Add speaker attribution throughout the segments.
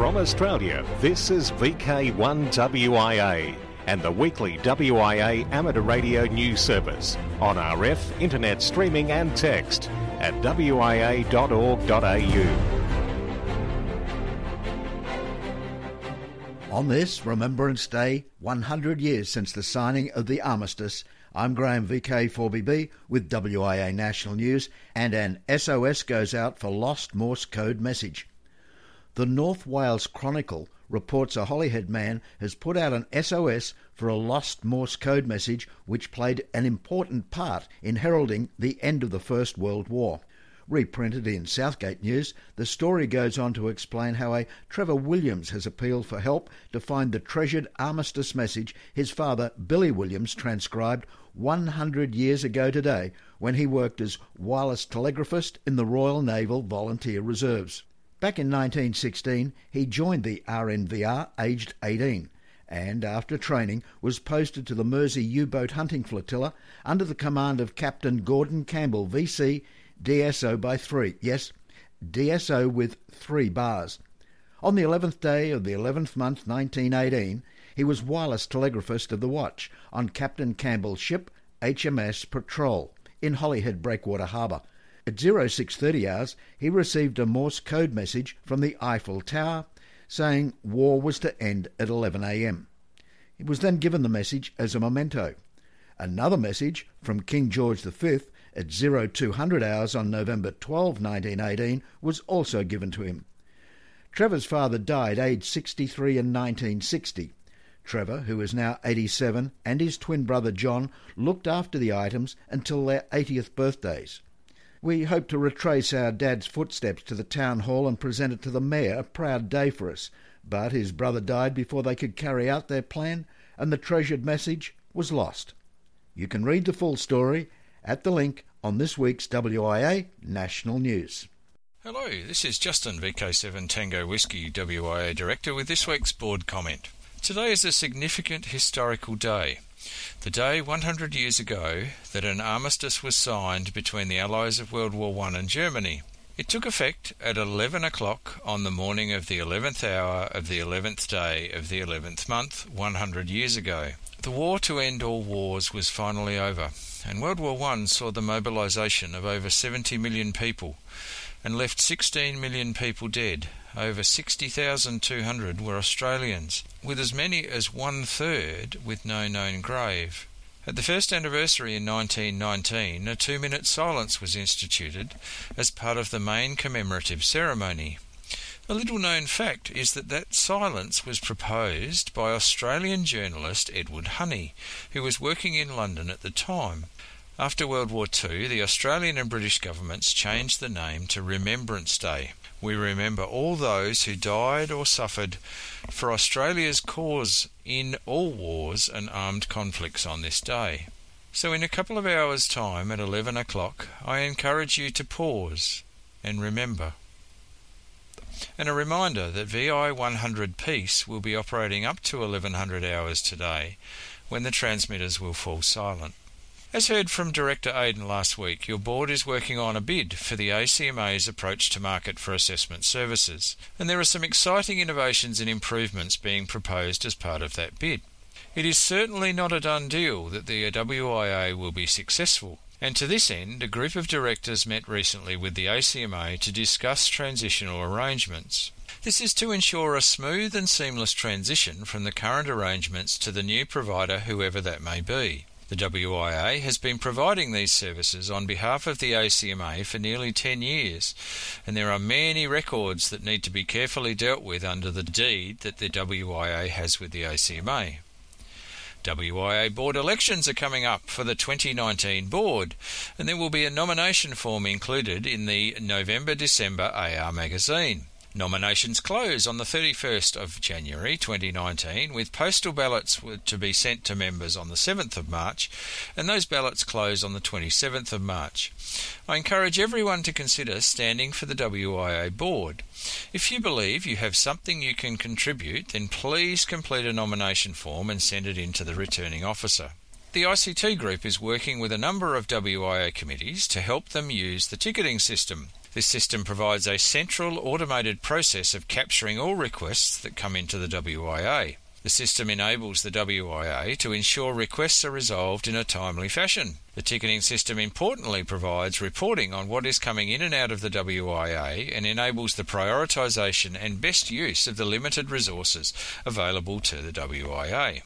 Speaker 1: From Australia, this is VK1WIA and the weekly WIA amateur radio news service on RF, internet streaming and text at wia.org.au.
Speaker 2: On this Remembrance Day, 100 years since the signing of the armistice, I'm Graham VK4BB with WIA National News, and an SOS goes out for lost Morse code message. The North Wales Chronicle reports a Holyhead man has put out an SOS for a lost Morse code message which played an important part in heralding the end of the First World War. Reprinted in Southgate News, the story goes on to explain how a Trevor Williams has appealed for help to find the treasured armistice message his father, Billy Williams, transcribed 100 years ago today when he worked as wireless telegraphist in the Royal Naval Volunteer Reserves. Back in 1916, he joined the RNVR aged 18 and, after training, was posted to the Mersey U-boat hunting flotilla under the command of Captain Gordon Campbell, VC DSO by three. Yes, DSO with three bars. On the 11th day of the 11th month 1918, he was wireless telegraphist of the watch on Captain Campbell's ship HMS Patrol in Holyhead Breakwater Harbour. At 0630 hours, he received a Morse code message from the Eiffel Tower saying war was to end at 11am. He was then given the message as a memento. Another message from King George V at 0200 hours on November 12, 1918, was also given to him. Trevor's father died aged 63 in 1960. Trevor, who is now 87, and his twin brother John looked after the items until their 80th birthdays. We hope to retrace our dad's footsteps to the town hall and present it to the mayor, a proud day for us. But his brother died before they could carry out their plan, and the treasured message was lost. You can read the full story at the link on this week's WIA National News.
Speaker 3: Hello, this is Justin, VK7 Tango Whiskey WIA Director, with this week's board comment. Today is a significant historical day. The day 100 years ago that an armistice was signed between the Allies of World War I and Germany. It took effect at 11 o'clock on the morning of the 11th hour of the 11th day of the 11th month 100 years ago. The war to end all wars was finally over and World War I saw the mobilisation of over 70 million people and left 16 million people dead. Over 60,200 were Australians, with as many as one third with no known grave. At the first anniversary in 1919, a two minute silence was instituted as part of the main commemorative ceremony. A little known fact is that that silence was proposed by Australian journalist Edward Honey, who was working in London at the time. After World War II, the Australian and British governments changed the name to Remembrance Day. We remember all those who died or suffered for Australia's cause in all wars and armed conflicts on this day. So, in a couple of hours' time at 11 o'clock, I encourage you to pause and remember. And a reminder that VI 100 Peace will be operating up to 1100 hours today when the transmitters will fall silent. As heard from Director Aiden last week, your board is working on a bid for the ACMA's approach to market for assessment services, and there are some exciting innovations and improvements being proposed as part of that bid. It is certainly not a done deal that the WIA will be successful, and to this end, a group of directors met recently with the ACMA to discuss transitional arrangements. This is to ensure a smooth and seamless transition from the current arrangements to the new provider, whoever that may be. The WIA has been providing these services on behalf of the ACMA for nearly 10 years, and there are many records that need to be carefully dealt with under the deed that the WIA has with the ACMA. WIA board elections are coming up for the 2019 board, and there will be a nomination form included in the November December AR magazine. Nominations close on the 31st of January 2019, with postal ballots to be sent to members on the 7th of March, and those ballots close on the 27th of March. I encourage everyone to consider standing for the WIA board. If you believe you have something you can contribute, then please complete a nomination form and send it in to the returning officer. The ICT group is working with a number of WIA committees to help them use the ticketing system. This system provides a central automated process of capturing all requests that come into the WIA. The system enables the WIA to ensure requests are resolved in a timely fashion. The ticketing system importantly provides reporting on what is coming in and out of the WIA and enables the prioritisation and best use of the limited resources available to the WIA.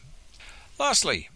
Speaker 3: Lastly,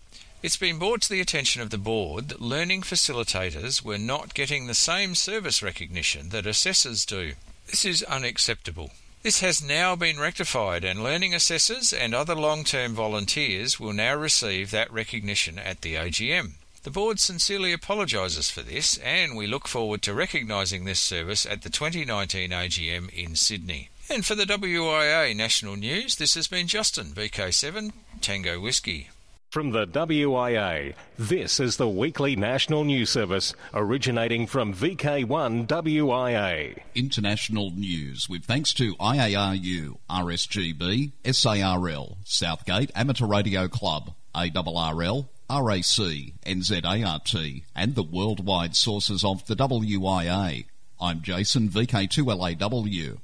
Speaker 3: it's been brought to the attention of the board that learning facilitators were not getting the same service recognition that assessors do. This is unacceptable. This has now been rectified, and learning assessors and other long term volunteers will now receive that recognition at the AGM. The board sincerely apologises for this, and we look forward to recognising this service at the 2019 AGM in Sydney. And for the WIA National News, this has been Justin, VK7 Tango Whiskey.
Speaker 1: From the WIA, this is the weekly national news service originating from VK1 WIA.
Speaker 4: International news with thanks to IARU, RSGB, SARL, Southgate Amateur Radio Club, ARRL, RAC, NZART, and the worldwide sources of the WIA. I'm Jason, VK2LAW.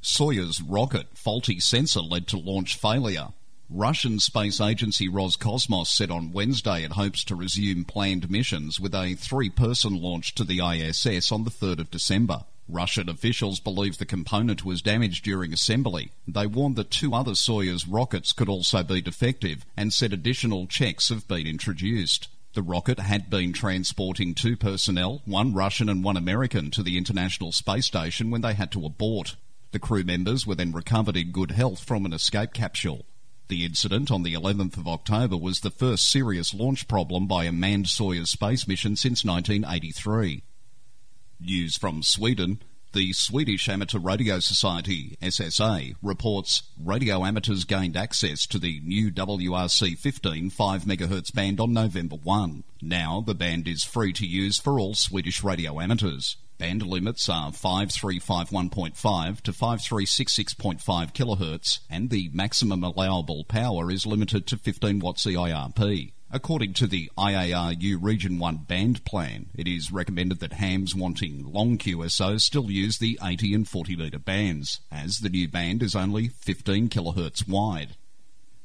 Speaker 4: Soyuz rocket faulty sensor led to launch failure. Russian space agency Roscosmos said on Wednesday it hopes to resume planned missions with a three person launch to the ISS on the 3rd of December. Russian officials believe the component was damaged during assembly. They warned that two other Soyuz rockets could also be defective and said additional checks have been introduced. The rocket had been transporting two personnel, one Russian and one American, to the International Space Station when they had to abort. The crew members were then recovered in good health from an escape capsule. The incident on the 11th of October was the first serious launch problem by a manned Soyuz space mission since 1983. News from Sweden. The Swedish Amateur Radio Society, SSA, reports radio amateurs gained access to the new WRC 15 5 MHz band on November 1. Now the band is free to use for all Swedish radio amateurs. Band limits are 5351.5 to 5366.5 kHz, and the maximum allowable power is limited to 15 watts EIRP. According to the IARU Region 1 band plan, it is recommended that hams wanting long QSOs still use the 80 and 40 metre bands, as the new band is only 15 kHz wide.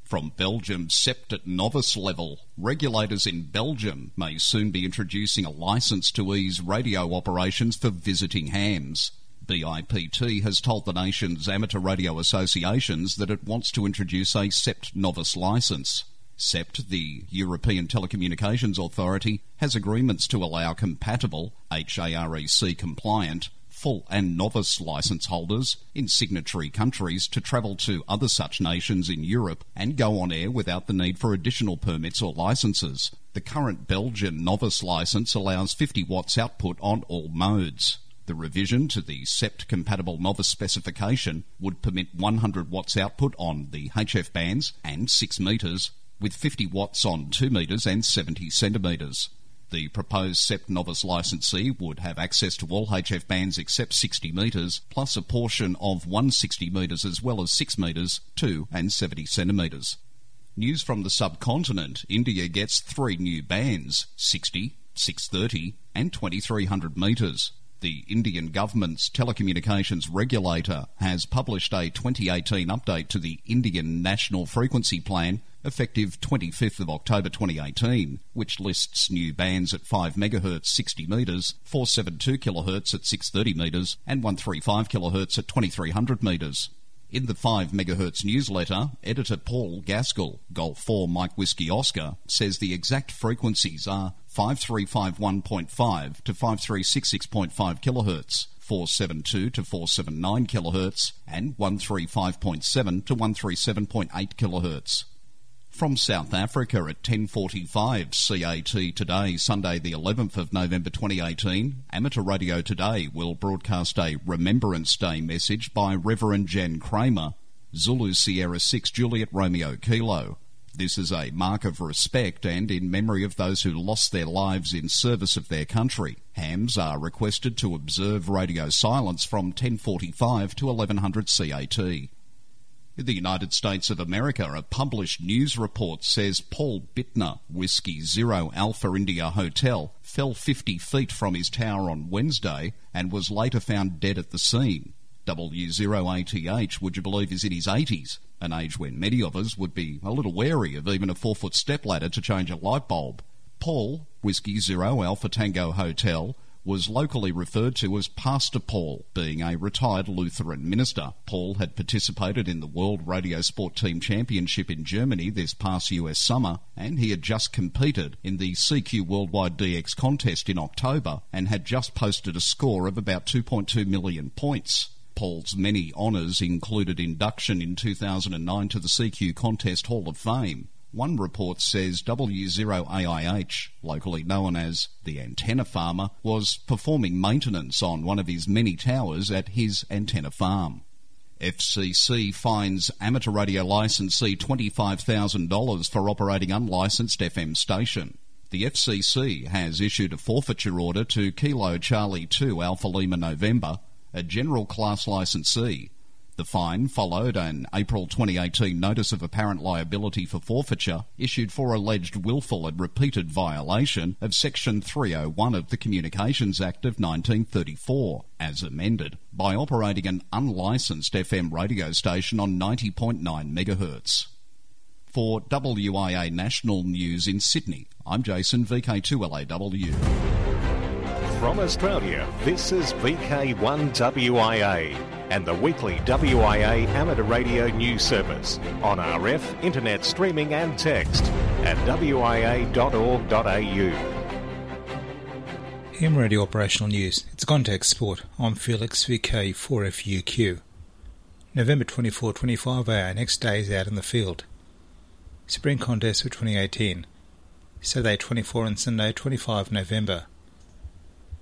Speaker 4: From Belgium CEPT at novice level, regulators in Belgium may soon be introducing a license to ease radio operations for visiting hams. BIPT has told the nation's amateur radio associations that it wants to introduce a CEPT novice license. CEPT, the European Telecommunications Authority, has agreements to allow compatible, HAREC compliant, full and novice license holders in signatory countries to travel to other such nations in Europe and go on air without the need for additional permits or licenses. The current Belgian novice license allows 50 watts output on all modes. The revision to the CEPT compatible novice specification would permit 100 watts output on the HF bands and 6 metres, with 50 watts on 2 metres and 70 centimetres. The proposed CEPT novice licensee would have access to all HF bands except 60 metres, plus a portion of 160 metres as well as 6 metres, 2 and 70 centimetres. News from the subcontinent India gets three new bands 60, 630, and 2300 metres. The Indian government's telecommunications regulator has published a 2018 update to the Indian National Frequency Plan effective 25th of October 2018, which lists new bands at 5 MHz 60 metres, 472 kHz at 630 metres, and 135 kHz at 2300 metres. In the 5 MHz newsletter, editor Paul Gaskell, Golf 4 Mike Whiskey Oscar, says the exact frequencies are 5351.5 to 5366.5 kHz, 472 to 479 kHz, and 135.7 to 137.8 kHz. From South Africa at 10:45 CAT today, Sunday the 11th of November 2018, Amateur Radio Today will broadcast a Remembrance Day message by Reverend Jen Kramer, Zulu Sierra 6 Juliet Romeo Kilo. This is a mark of respect and in memory of those who lost their lives in service of their country. Hams are requested to observe radio silence from 10:45 to 1100 CAT. In the United States of America, a published news report says Paul Bittner, Whiskey Zero Alpha India Hotel, fell 50 feet from his tower on Wednesday and was later found dead at the scene. W0ATH, would you believe, is in his 80s, an age when many of us would be a little wary of even a four foot stepladder to change a light bulb. Paul, Whiskey Zero Alpha Tango Hotel, was locally referred to as Pastor Paul, being a retired Lutheran minister. Paul had participated in the World Radio Sport Team Championship in Germany this past US summer, and he had just competed in the CQ Worldwide DX contest in October and had just posted a score of about 2.2 million points. Paul's many honours included induction in 2009 to the CQ Contest Hall of Fame, one report says W0AIH, locally known as the antenna farmer, was performing maintenance on one of his many towers at his antenna farm. FCC fines amateur radio licensee $25,000 for operating unlicensed FM station. The FCC has issued a forfeiture order to Kilo Charlie 2 Alpha Lima November, a general class licensee, the fine followed an April 2018 notice of apparent liability for forfeiture issued for alleged willful and repeated violation of Section 301 of the Communications Act of 1934, as amended, by operating an unlicensed FM radio station on 90.9 MHz. For WIA National News in Sydney, I'm Jason, VK2LAW.
Speaker 1: From Australia, this is VK1WIA and the weekly WIA amateur radio news service on RF, internet streaming and text at wia.org.au.
Speaker 5: M Radio Operational News. It's Contact Sport. I'm Felix VK4FUQ. November 24 25 our next day is out in the field. Spring Contest for 2018. Saturday 24 and Sunday 25 November.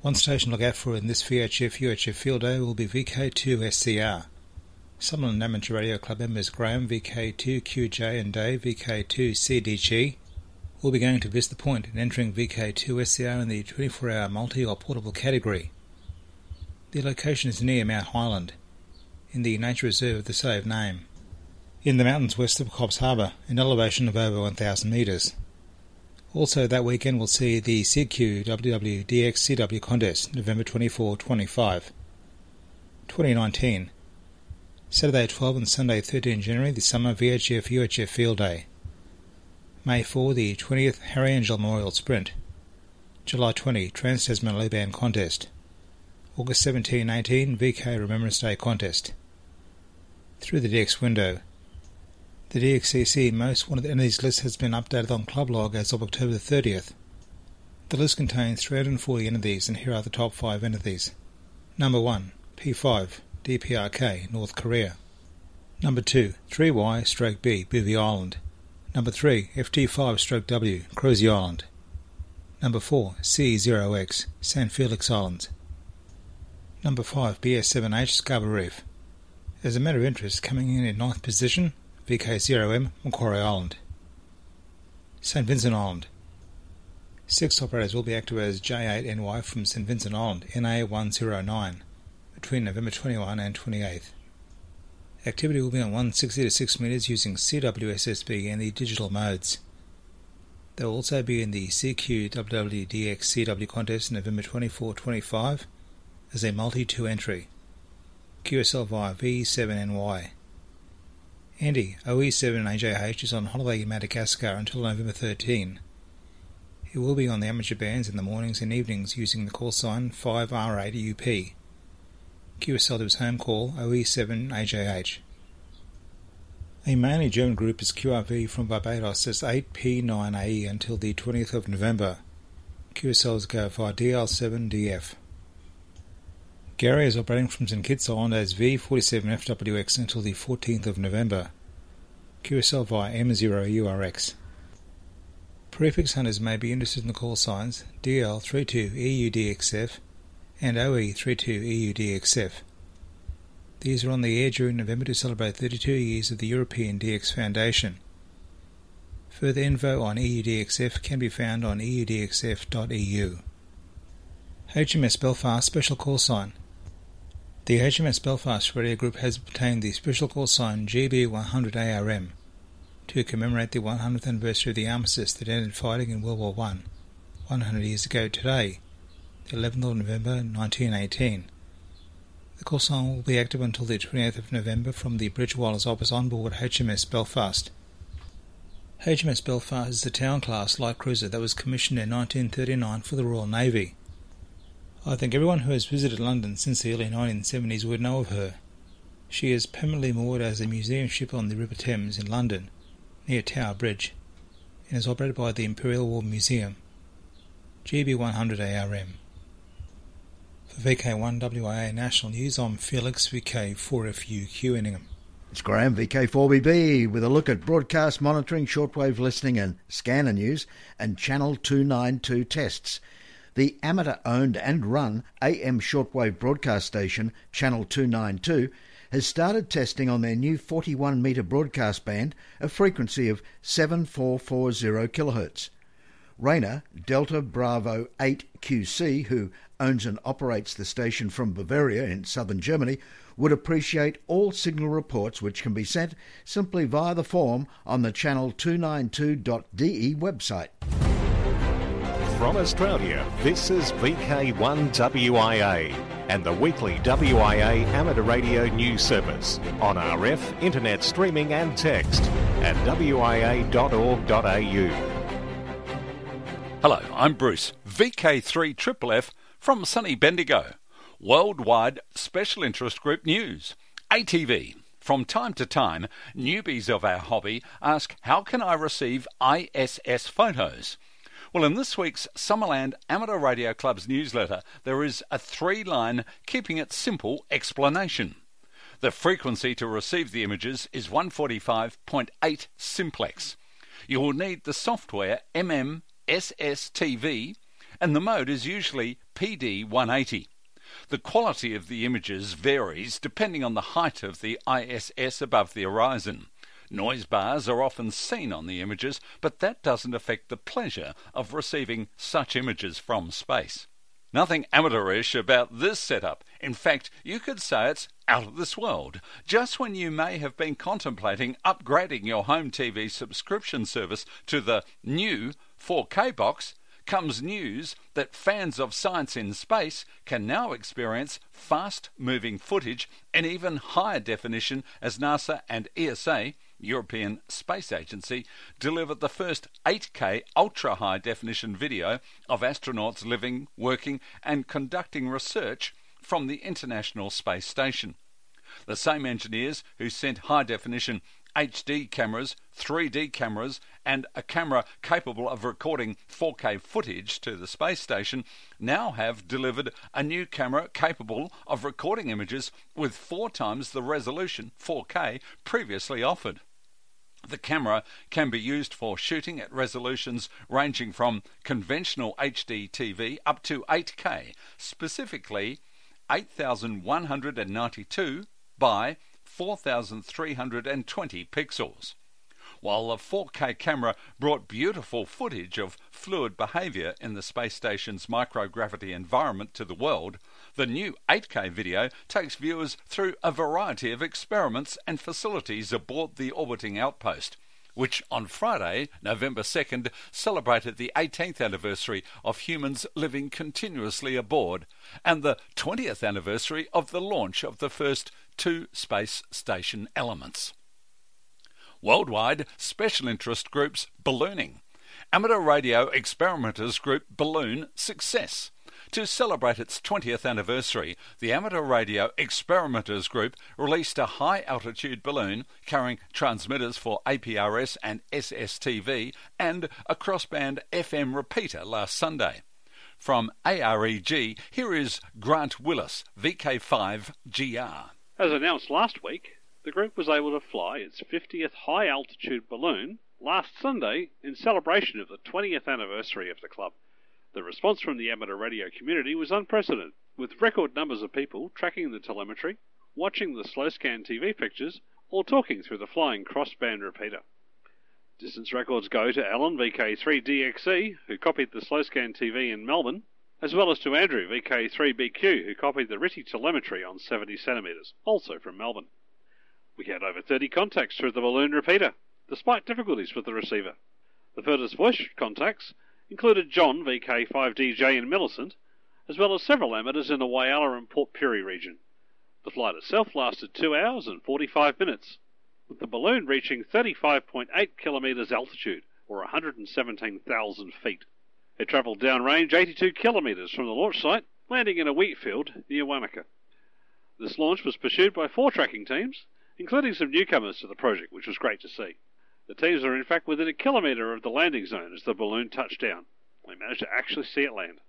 Speaker 5: One station to look out for in this VHF UHF field day will be VK2SCR. Summerland Amateur Radio Club members Graham VK2QJ and Dave VK2CDG will be going to visit the point and entering VK2SCR in the 24 hour multi or portable category. The location is near Mount Hyland, in the nature reserve of the same name, in the mountains west of Coffs Harbour, an elevation of over 1,000 metres. Also, that weekend we'll see the CQ WW DX CW contest, November 24 25. 2019. Saturday 12 and Sunday 13 January, the summer VHF UHF field day. May 4, the 20th Harry Angel Memorial Sprint. July 20, Trans Tasman Low Contest. August 17 18, VK Remembrance Day Contest. Through the DX window. The DXCC most wanted entities list has been updated on Clublog as of October 30th. The list contains 340 entities, and here are the top 5 entities. Number 1, P5, DPRK, North Korea. Number 2, 3Y stroke B, Bouvet Island. Number 3, FT5 stroke W, Crozet Island. Number 4, C0X, San Felix Islands. Number 5, BS7H, Scarborough Reef. As a matter of interest, coming in in ninth position VK0M, Macquarie Island. St Vincent Island. Six operators will be active as J8NY from St Vincent Island, NA109, between November 21 and 28. Activity will be on 160 to 6 metres using CWSSB and the digital modes. They will also be in the CQ WWDX CW contest November 24 25 as a multi 2 entry. QSL via V7NY. Andy, OE7AJH, is on holiday in Madagascar until November 13. He will be on the amateur bands in the mornings and evenings using the call sign 5R8UP. QSL to his home call OE7AJH. A mainly German group is QRV from Barbados as 8P9AE until the 20th of November. QSLs go via DL7DF. Gary is operating from St Kitts Island as V47FWX until the 14th of November. QSL via M0URX. Prefix hunters may be interested in the call signs DL32EUDXF and OE32EUDXF. These are on the air during November to celebrate 32 years of the European DX Foundation. Further info on EUDXF can be found on eudxf.eu. HMS Belfast Special Call Sign The HMS Belfast Radio Group has obtained the special call sign GB100ARM to commemorate the 100th anniversary of the armistice that ended fighting in World War I, 100 years ago today, the 11th of November 1918. The call sign will be active until the 20th of November from the bridge wireless office on board HMS Belfast. HMS Belfast is a town class light cruiser that was commissioned in 1939 for the Royal Navy. I think everyone who has visited London since the early 1970s would know of her. She is permanently moored as a museum ship on the River Thames in London, near Tower Bridge, and is operated by the Imperial War Museum. GB100 ARM. For VK1WIA National News, I'm Felix VK4FU Queuingham.
Speaker 2: It's Graham, VK4BB, with a look at broadcast monitoring, shortwave listening, and scanner news, and Channel 292 tests. The amateur owned and run AM shortwave broadcast station, Channel 292, has started testing on their new 41 metre broadcast band, a frequency of 7440 kHz. Rainer Delta Bravo 8 QC, who owns and operates the station from Bavaria in southern Germany, would appreciate all signal reports which can be sent simply via the form on the channel292.de website.
Speaker 1: From Australia, this is VK1WIA and the weekly WIA amateur radio news service on RF, internet streaming and text at wia.org.au.
Speaker 6: Hello, I'm Bruce, VK3FFF from sunny Bendigo. Worldwide Special Interest Group News, ATV. From time to time, newbies of our hobby ask, How can I receive ISS photos? Well, in this week's Summerland Amateur Radio Club's newsletter, there is a three line, keeping it simple explanation. The frequency to receive the images is 145.8 simplex. You will need the software MMSSTV, and the mode is usually PD 180. The quality of the images varies depending on the height of the ISS above the horizon. Noise bars are often seen on the images, but that doesn't affect the pleasure of receiving such images from space. Nothing amateurish about this setup. In fact, you could say it's out of this world. Just when you may have been contemplating upgrading your home TV subscription service to the new 4K box, comes news that fans of science in space can now experience fast moving footage in even higher definition as NASA and ESA, European Space Agency, delivered the first 8K ultra high definition video of astronauts living, working, and conducting research from the International Space Station. The same engineers who sent high definition HD cameras, 3D cameras, and a camera capable of recording 4K footage to the space station now have delivered a new camera capable of recording images with four times the resolution 4K previously offered. The camera can be used for shooting at resolutions ranging from conventional HD TV up to 8K, specifically 8192 by 4,320 pixels. While the 4K camera brought beautiful footage of fluid behavior in the space station's microgravity environment to the world, the new 8K video takes viewers through a variety of experiments and facilities aboard the orbiting outpost, which on Friday, November 2nd, celebrated the 18th anniversary of humans living continuously aboard and the 20th anniversary of the launch of the first two space station elements. Worldwide Special Interest Groups Ballooning. Amateur Radio Experimenters Group Balloon Success. To celebrate its 20th anniversary, the Amateur Radio Experimenters Group released a high altitude balloon carrying transmitters for APRS and SSTV and a crossband FM repeater last Sunday. From AREG, here is Grant Willis, VK5GR.
Speaker 7: As announced last week, the group was able to fly its 50th high altitude balloon last Sunday in celebration of the 20th anniversary of the club. The response from the amateur radio community was unprecedented, with record numbers of people tracking the telemetry, watching the slow scan TV pictures, or talking through the flying crossband repeater. Distance records go to Alan VK3DXE, who copied the slow scan TV in Melbourne, as well as to Andrew, VK3BQ, who copied the RTTY telemetry on 70 centimetres, also from Melbourne. We had over 30 contacts through the balloon repeater, despite difficulties with the receiver. The furthest voice contacts included John, VK5DJ in Millicent, as well as several amateurs in the Whyalla and Port Pirie region. The flight itself lasted 2 hours and 45 minutes, with the balloon reaching 35.8 kilometres altitude, or 117,000 feet. It travelled downrange 82 kilometres from the launch site, landing in a wheat field near Wynarka. This launch was pursued by four tracking teams, including some newcomers to the project, which was great to see. The teams were in fact within a kilometre of the landing zone as the balloon touched down. We managed to actually see it land.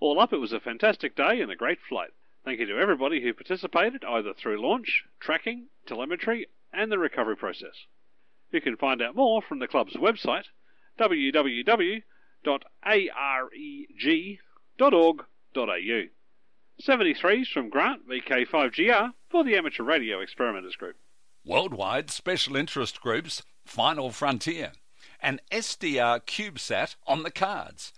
Speaker 7: All up, it was a fantastic day and a great flight. Thank you to everybody who participated either through launch, tracking, telemetry, and the recovery process. You can find out more from the club's website, www.areg.org.au. 73s from Grant VK5GR for the Amateur Radio Experimenters Group.
Speaker 6: Worldwide Special Interest Groups Final Frontier and SDR CubeSat on the cards.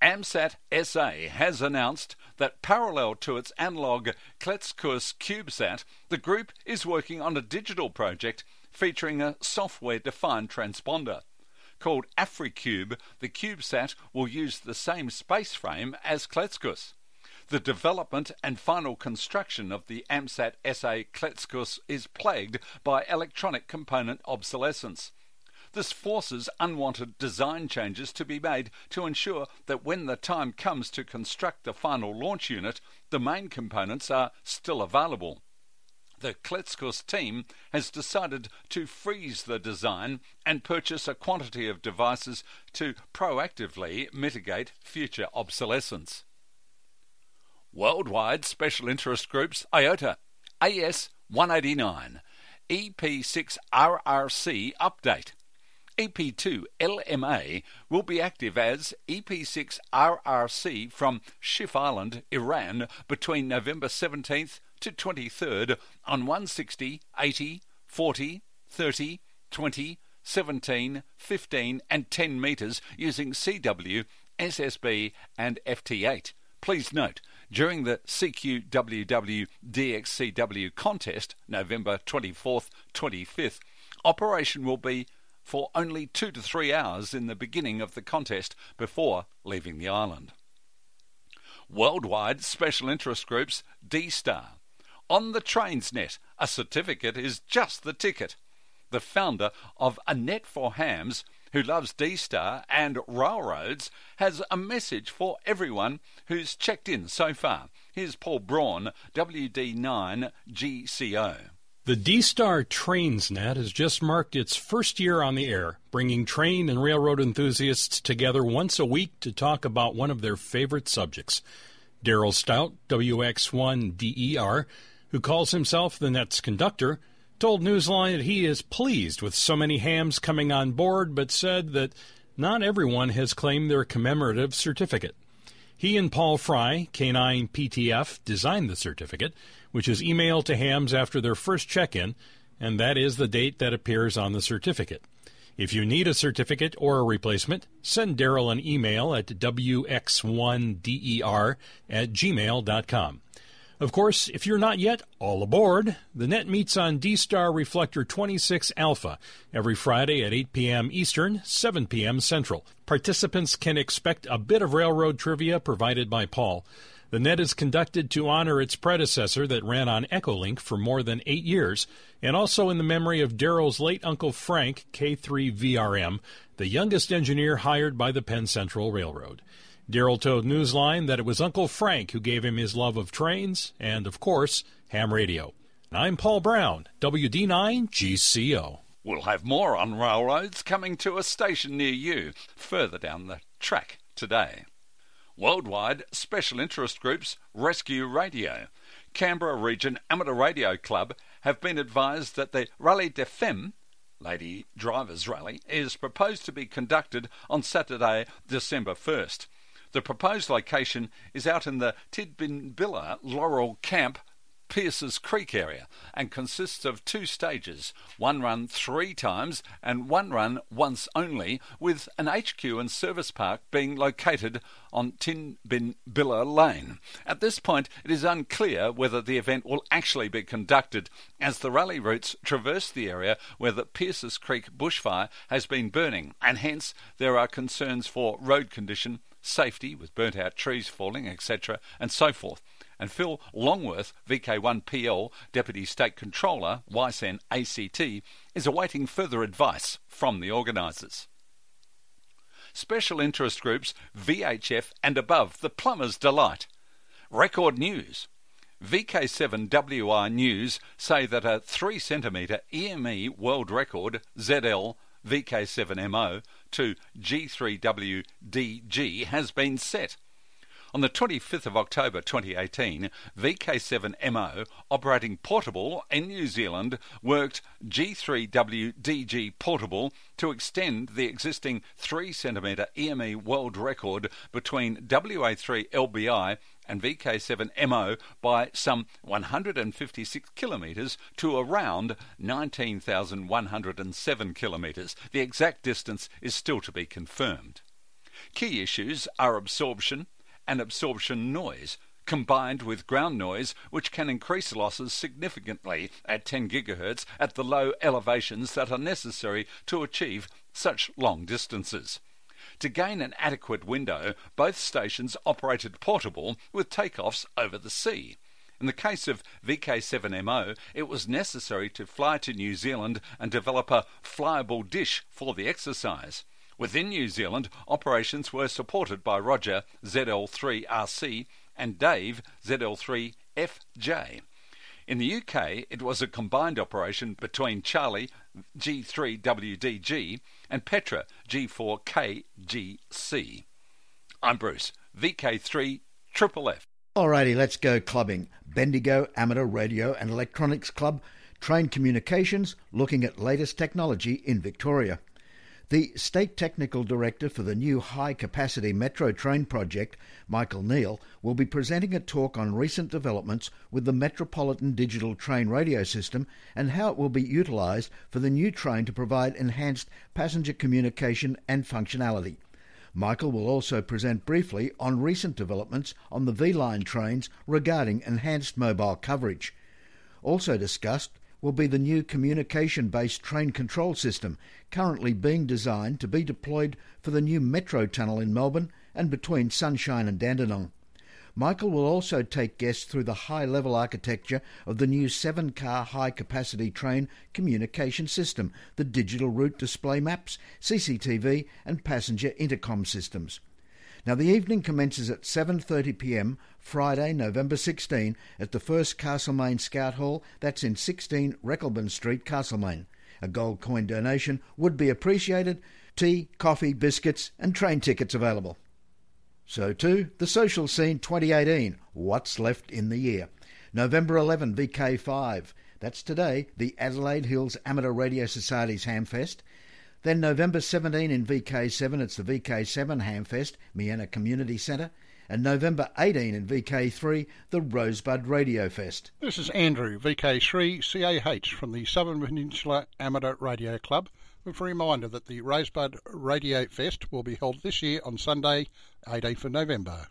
Speaker 6: AMSAT SA has announced that parallel to its analogue KletsKous CubeSat, the group is working on a digital project featuring a software defined transponder. Called AfriCube, the CubeSat will use the same space frame as KletsKous. The development and final construction of the AMSAT SA KletsKous is plagued by electronic component obsolescence. This forces unwanted design changes to be made to ensure that when the time comes to construct the final launch unit, the main components are still available. The KletsKous team has decided to freeze the design and purchase a quantity of devices to proactively mitigate future obsolescence. Worldwide Special Interest Groups IOTA AS 189 EP6RRC update EP2 LMA will be active as EP6 RRC from Shif Island, Iran, between November 17th to 23rd on 160, 80, 40, 30, 20, 17, 15, and 10 metres using CW, SSB, and FT8. Please note, during the CQWW DXCW contest, November 24th 25th, operation will be for only two to three hours in the beginning of the contest before leaving the island. Worldwide Special Interest Groups D Star. On the trains net, a certificate is just the ticket. The founder of A Net for Hams, who loves D Star and railroads, has a message for everyone who's checked in so far. Here's Paul Braun, WD9GCO.
Speaker 8: The D-Star TrainsNet has just marked its first year on the air, bringing train and railroad enthusiasts together once a week to talk about one of their favorite subjects. Daryl Stout, WX1DER, who calls himself the Net's conductor, told Newsline that he is pleased with so many hams coming on board, but said that not everyone has claimed their commemorative certificate. He and Paul Fry, K9 PTF, designed the certificate which is emailed to hams after their first check in, and that is the date that appears on the certificate. If you need a certificate or a replacement, send Daryl an email at wx1der at gmail.com. Of course, if you're not yet all aboard, the net meets on D Star Reflector 26 Alpha every Friday at 8 p.m. Eastern, 7 p.m. Central. Participants can expect a bit of railroad trivia provided by Paul. The net is conducted to honor its predecessor that ran on Echolink for more than eight years, and also in the memory of Daryl's late uncle Frank, K3VRM, the youngest engineer hired by the Penn Central Railroad. Daryl told Newsline that it was Uncle Frank who gave him his love of trains and, of course, ham radio. I'm Paul Braun, WD9GCO.
Speaker 6: We'll have more on railroads coming to a station near you further down the track today. Worldwide Special Interest Groups Rescue Radio. Canberra Region Amateur Radio Club have been advised that the Rallye des Femmes Lady Drivers Rally is proposed to be conducted on Saturday, December 1st. The proposed location is out in the Tidbinbilla Laurel Camp Pierces Creek area and consists of two stages, one run three times and one run once only, with an HQ and service park being located on Tidbinbilla Lane. At this point, it is unclear whether the event will actually be conducted, as the rally routes traverse the area where the Pierces Creek bushfire has been burning, and hence there are concerns for road condition, safety with burnt out trees falling, etc., and so forth. And Phil Longworth, VK1PL Deputy State Controller, YSN ACT, is awaiting further advice from the organisers. Special interest groups, VHF and above, the plumber's delight. Record News. VK7WI News say that a 3 centimetre EME world record ZL VK7MO to G3WDG has been set. On the 25th of October 2018, VK7MO, operating portable in New Zealand, worked G3WDG portable to extend the existing 3 cm EME world record between WA3 LBI and VK7MO by some 156 kilometres to around 19,107 kilometres. The exact distance is still to be confirmed. Key issues are absorption, and absorption noise, combined with ground noise, which can increase losses significantly at 10 GHz at the low elevations that are necessary to achieve such long distances. To gain an adequate window, both stations operated portable with takeoffs over the sea. In the case of VK7MO, it was necessary to fly to New Zealand and develop a flyable dish for the exercise. Within New Zealand, operations were supported by Roger ZL3RC and Dave ZL3FJ. In the UK, it was a combined operation between Charlie G3WDG and Petra G4KGC. I'm Bruce, VK3 Triple F.
Speaker 2: Alrighty, let's go clubbing. Bendigo Amateur Radio and Electronics Club train communications looking at latest technology in Victoria. The State Technical Director for the new high capacity metro train project, Michael Neal, will be presenting a talk on recent developments with the Metropolitan Digital Train Radio System and how it will be utilised for the new train to provide enhanced passenger communication and functionality. Michael will also present briefly on recent developments on the V Line trains regarding enhanced mobile coverage. Also discussed will be the new communication based train control system currently being designed to be deployed for the new metro tunnel in Melbourne and between Sunshine and Dandenong. Michael will also take guests through the high level architecture of the new seven car high capacity train communication system, the digital route display maps, CCTV, and passenger intercom systems. Now the evening commences at 7:30 p.m. Friday, November 16 at the first Castlemaine Scout Hall. That's in 16 Reckelman Street, Castlemaine. A gold coin donation would be appreciated. Tea, coffee, biscuits, and train tickets available. So too, the social scene 2018. What's left in the year? November 11, VK5. That's today, the Adelaide Hills Amateur Radio Society's Hamfest. Then November 17 in VK7, it's the VK7 Hamfest, Miena Community Centre. And November 18 in VK3, the Rosebud Radio Fest.
Speaker 9: This is Andrew, VK3 CAH from the Southern Peninsula Amateur Radio Club with a reminder that the Rosebud Radio Fest will be held this year on Sunday, 18th of November.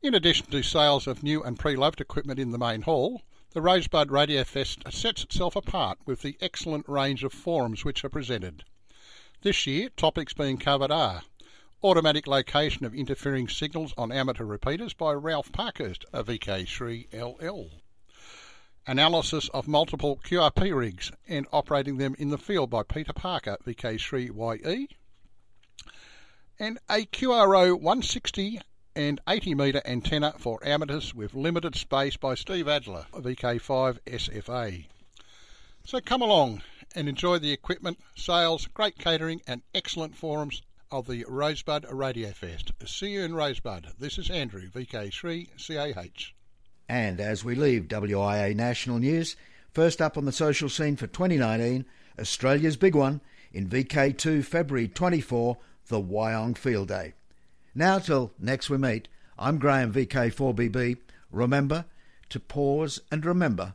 Speaker 9: In addition to sales of new and pre-loved equipment in the main hall, the Rosebud Radio Fest sets itself apart with the excellent range of forums which are presented. This year, topics being covered are automatic location of interfering signals on amateur repeaters by Ralph Parkhurst of VK3LL, analysis of multiple QRP rigs and operating them in the field by Peter Parker, VK3YE, and a QRO 160 and 80 metre antenna for amateurs with limited space by Steve Adler, VK5SFA. So come along and enjoy the equipment, sales, great catering, and excellent forums of the Rosebud Radio Fest. See you in Rosebud. This is Andrew, VK3CAH.
Speaker 2: And as we leave WIA National News, first up on the social scene for 2019, Australia's big one, in VK2 February 24, the Wyong Field Day. Now till next we meet, I'm Graham VK4BB. Remember, to pause and remember